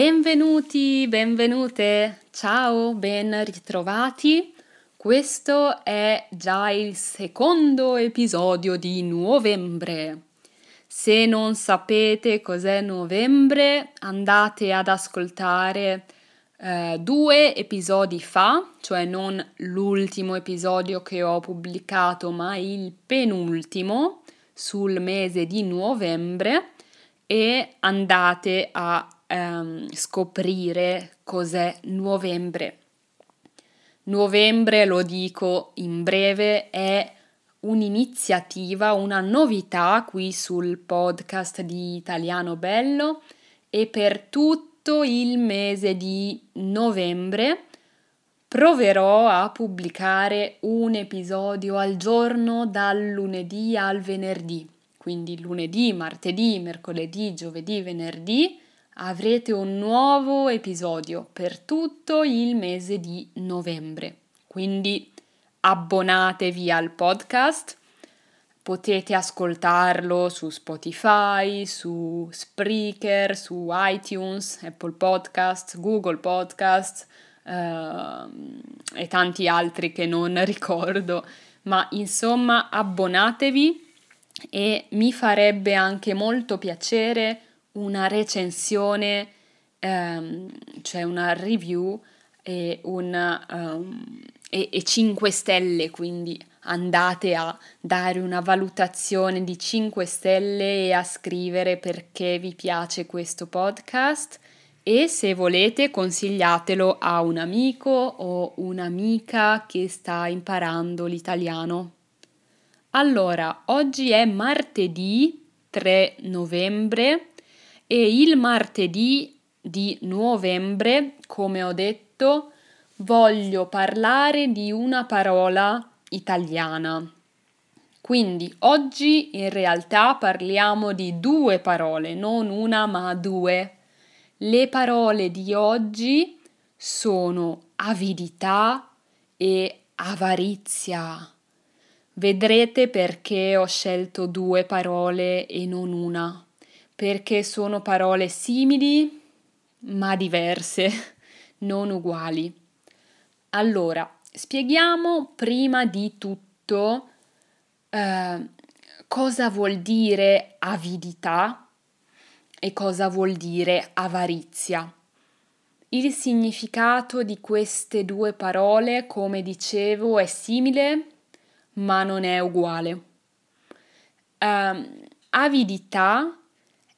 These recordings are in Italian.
Benvenuti, benvenute, ciao, ben ritrovati. Questo è già il secondo episodio di novembre. Se non sapete cos'è novembre, andate ad ascoltare eh, due episodi fa, cioè non l'ultimo episodio che ho pubblicato, ma il penultimo sul mese di novembre e andate a ehm, scoprire cos'è novembre. Novembre, lo dico in breve, è un'iniziativa, una novità qui sul podcast di Italiano Bello e per tutto il mese di novembre proverò a pubblicare un episodio al giorno dal lunedì al venerdì. Quindi lunedì, martedì, mercoledì, giovedì, venerdì avrete un nuovo episodio per tutto il mese di novembre. Quindi abbonatevi al podcast, potete ascoltarlo su Spotify, su Spreaker, su iTunes, Apple Podcasts, Google Podcasts eh, e tanti altri che non ricordo, ma insomma abbonatevi e mi farebbe anche molto piacere una recensione, ehm, cioè una review e, un, um, e, e 5 stelle, quindi andate a dare una valutazione di 5 stelle e a scrivere perché vi piace questo podcast e se volete consigliatelo a un amico o un'amica che sta imparando l'italiano. Allora, oggi è martedì 3 novembre e il martedì di novembre, come ho detto, voglio parlare di una parola italiana. Quindi oggi in realtà parliamo di due parole, non una ma due. Le parole di oggi sono avidità e avarizia. Vedrete perché ho scelto due parole e non una perché sono parole simili ma diverse, non uguali. Allora, spieghiamo prima di tutto eh, cosa vuol dire avidità e cosa vuol dire avarizia. Il significato di queste due parole, come dicevo, è simile ma non è uguale. Uh, avidità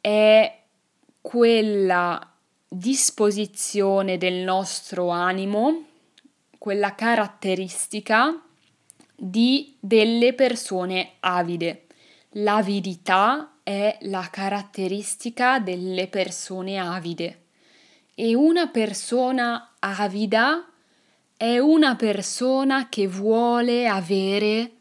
è quella disposizione del nostro animo, quella caratteristica di delle persone avide. L'avidità è la caratteristica delle persone avide e una persona avida è una persona che vuole avere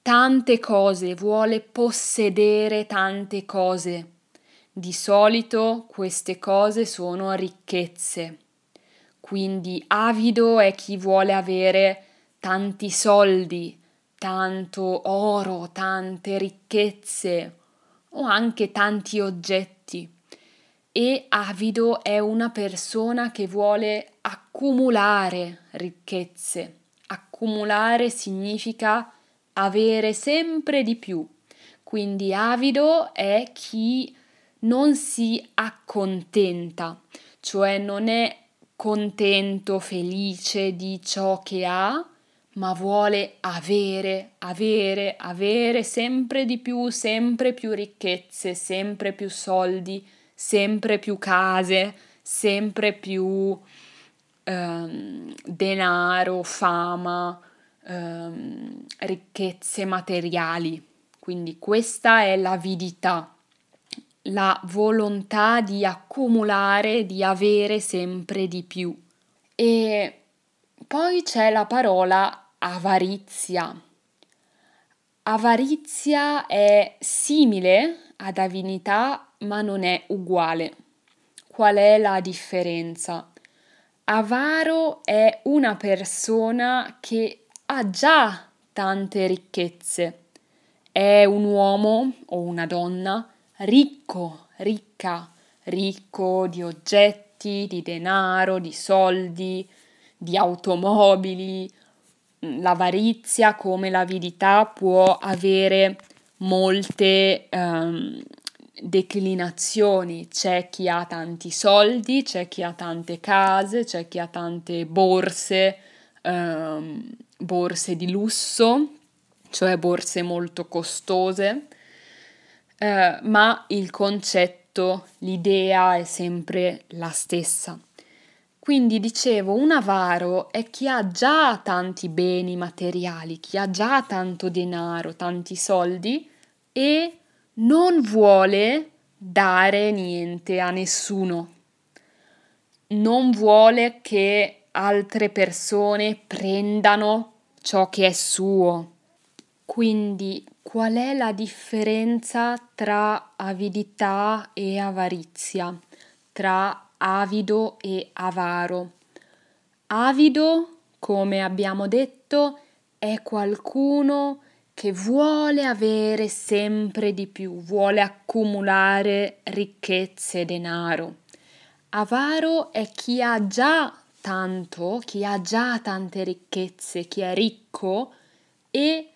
tante cose, vuole possedere tante cose. Di solito queste cose sono ricchezze, quindi avido è chi vuole avere tanti soldi, tanto oro, tante ricchezze o anche tanti oggetti. E avido è una persona che vuole accumulare ricchezze. Accumulare significa avere sempre di più. Quindi avido è chi non si accontenta, cioè non è contento, felice di ciò che ha, ma vuole avere, avere, avere sempre di più, sempre più ricchezze, sempre più soldi, sempre più case, sempre più ehm, denaro, fama, ehm, ricchezze materiali. Quindi questa è l'avidità la volontà di accumulare, di avere sempre di più. E poi c'è la parola avarizia. Avarizia è simile ad avinità, ma non è uguale. Qual è la differenza? Avaro è una persona che ha già tante ricchezze. È un uomo o una donna ricco, ricca, ricco di oggetti, di denaro, di soldi, di automobili. L'avarizia come l'avidità può avere molte um, declinazioni. C'è chi ha tanti soldi, c'è chi ha tante case, c'è chi ha tante borse, um, borse di lusso, cioè borse molto costose, uh, ma il concetto, l'idea è sempre la stessa. Quindi dicevo, un avaro è chi ha già tanti beni materiali, chi ha già tanto denaro, tanti soldi e non vuole dare niente a nessuno. Non vuole che altre persone prendano ciò che è suo. Quindi qual è la differenza tra avidità e avarizia? Tra avido e avaro. Avido, come abbiamo detto, è qualcuno che vuole avere sempre di più, vuole accumulare ricchezze e denaro. Avaro è chi ha già tanto, chi ha già tante ricchezze, chi è ricco e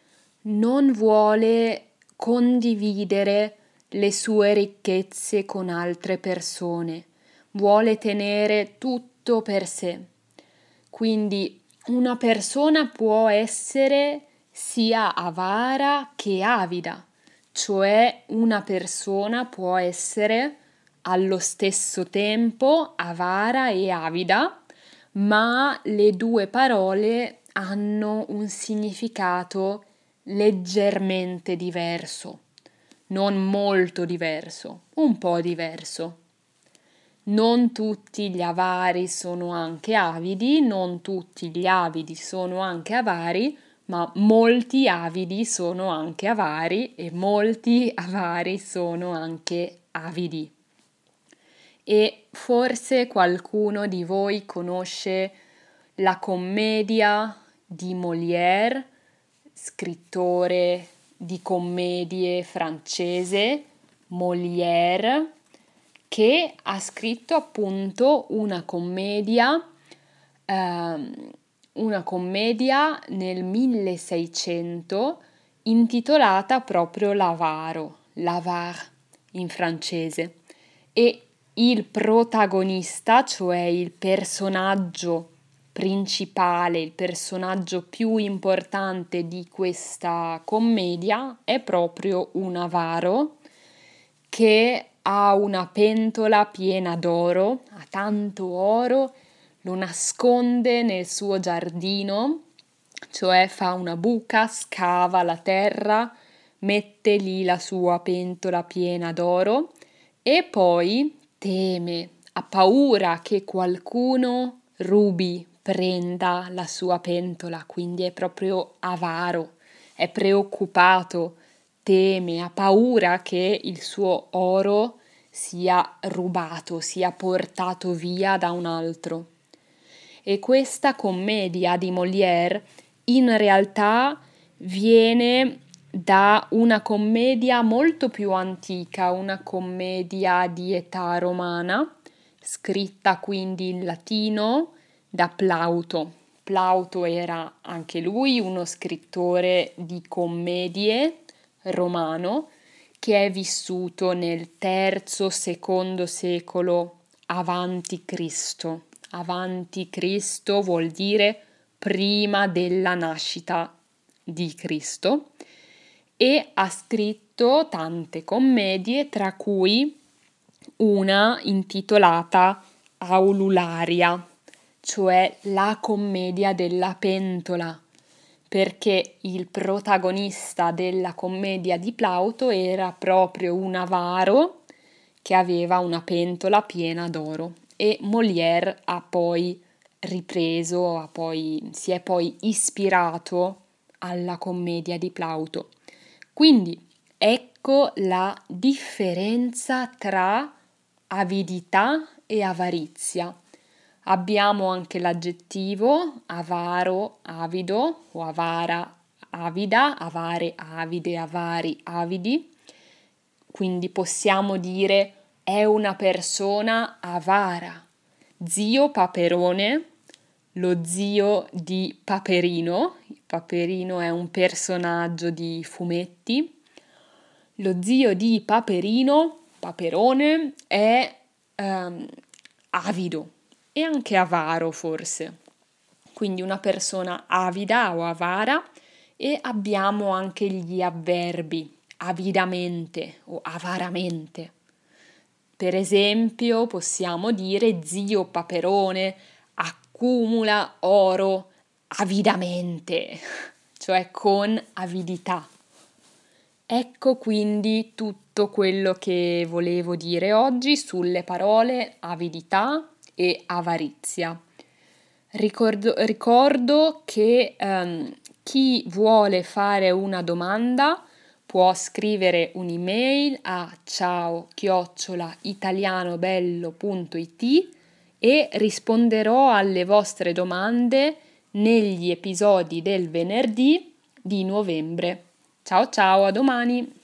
non vuole condividere le sue ricchezze con altre persone vuole tenere tutto per sé. Quindi una persona può essere sia avara che avida, cioè una persona può essere allo stesso tempo avara e avida, ma le due parole hanno un significato leggermente diverso, non molto diverso, un po' diverso. Non tutti gli avari sono anche avidi, non tutti gli avidi sono anche avari, ma molti avidi sono anche avari e molti avari sono anche avidi. E forse qualcuno di voi conosce la commedia di Molière, scrittore di commedie francese, Molière che ha scritto appunto una commedia, ehm, una commedia nel 1600 intitolata proprio L'Avaro, L'Avar in francese. E il protagonista, cioè il personaggio principale, il personaggio più importante di questa commedia è proprio un avaro che ha una pentola piena d'oro, ha tanto oro, lo nasconde nel suo giardino, cioè fa una buca, scava la terra, mette lì la sua pentola piena d'oro e poi teme, ha paura che qualcuno rubi, prenda la sua pentola, quindi è proprio avaro, è preoccupato teme, ha paura che il suo oro sia rubato, sia portato via da un altro. E questa commedia di Molière in realtà viene da una commedia molto più antica, una commedia di età romana, scritta quindi in latino da Plauto. Plauto era anche lui uno scrittore di commedie romano che è vissuto nel terzo, secondo secolo avanti Cristo. Avanti Cristo vuol dire prima della nascita di Cristo e ha scritto tante commedie, tra cui una intitolata Aulularia, cioè la commedia della pentola perché il protagonista della commedia di Plauto era proprio un avaro che aveva una pentola piena d'oro e Molière ha poi ripreso, poi, si è poi ispirato alla commedia di Plauto. Quindi ecco la differenza tra avidità e avarizia. Abbiamo anche l'aggettivo avaro, avido o avara, avida, avare, avide, avari, avidi. Quindi possiamo dire è una persona avara. Zio Paperone, lo zio di Paperino, Paperino è un personaggio di fumetti, lo zio di Paperino, Paperone, è um, avido e anche avaro forse. Quindi una persona avida o avara e abbiamo anche gli avverbi avidamente o avaramente. Per esempio possiamo dire zio Paperone accumula oro avidamente, cioè con avidità. Ecco quindi tutto quello che volevo dire oggi sulle parole avidità e avarizia. Ricordo, ricordo che um, chi vuole fare una domanda può scrivere un'email a ciao chiocciola italianobello.it e risponderò alle vostre domande negli episodi del venerdì di novembre. Ciao ciao, a domani!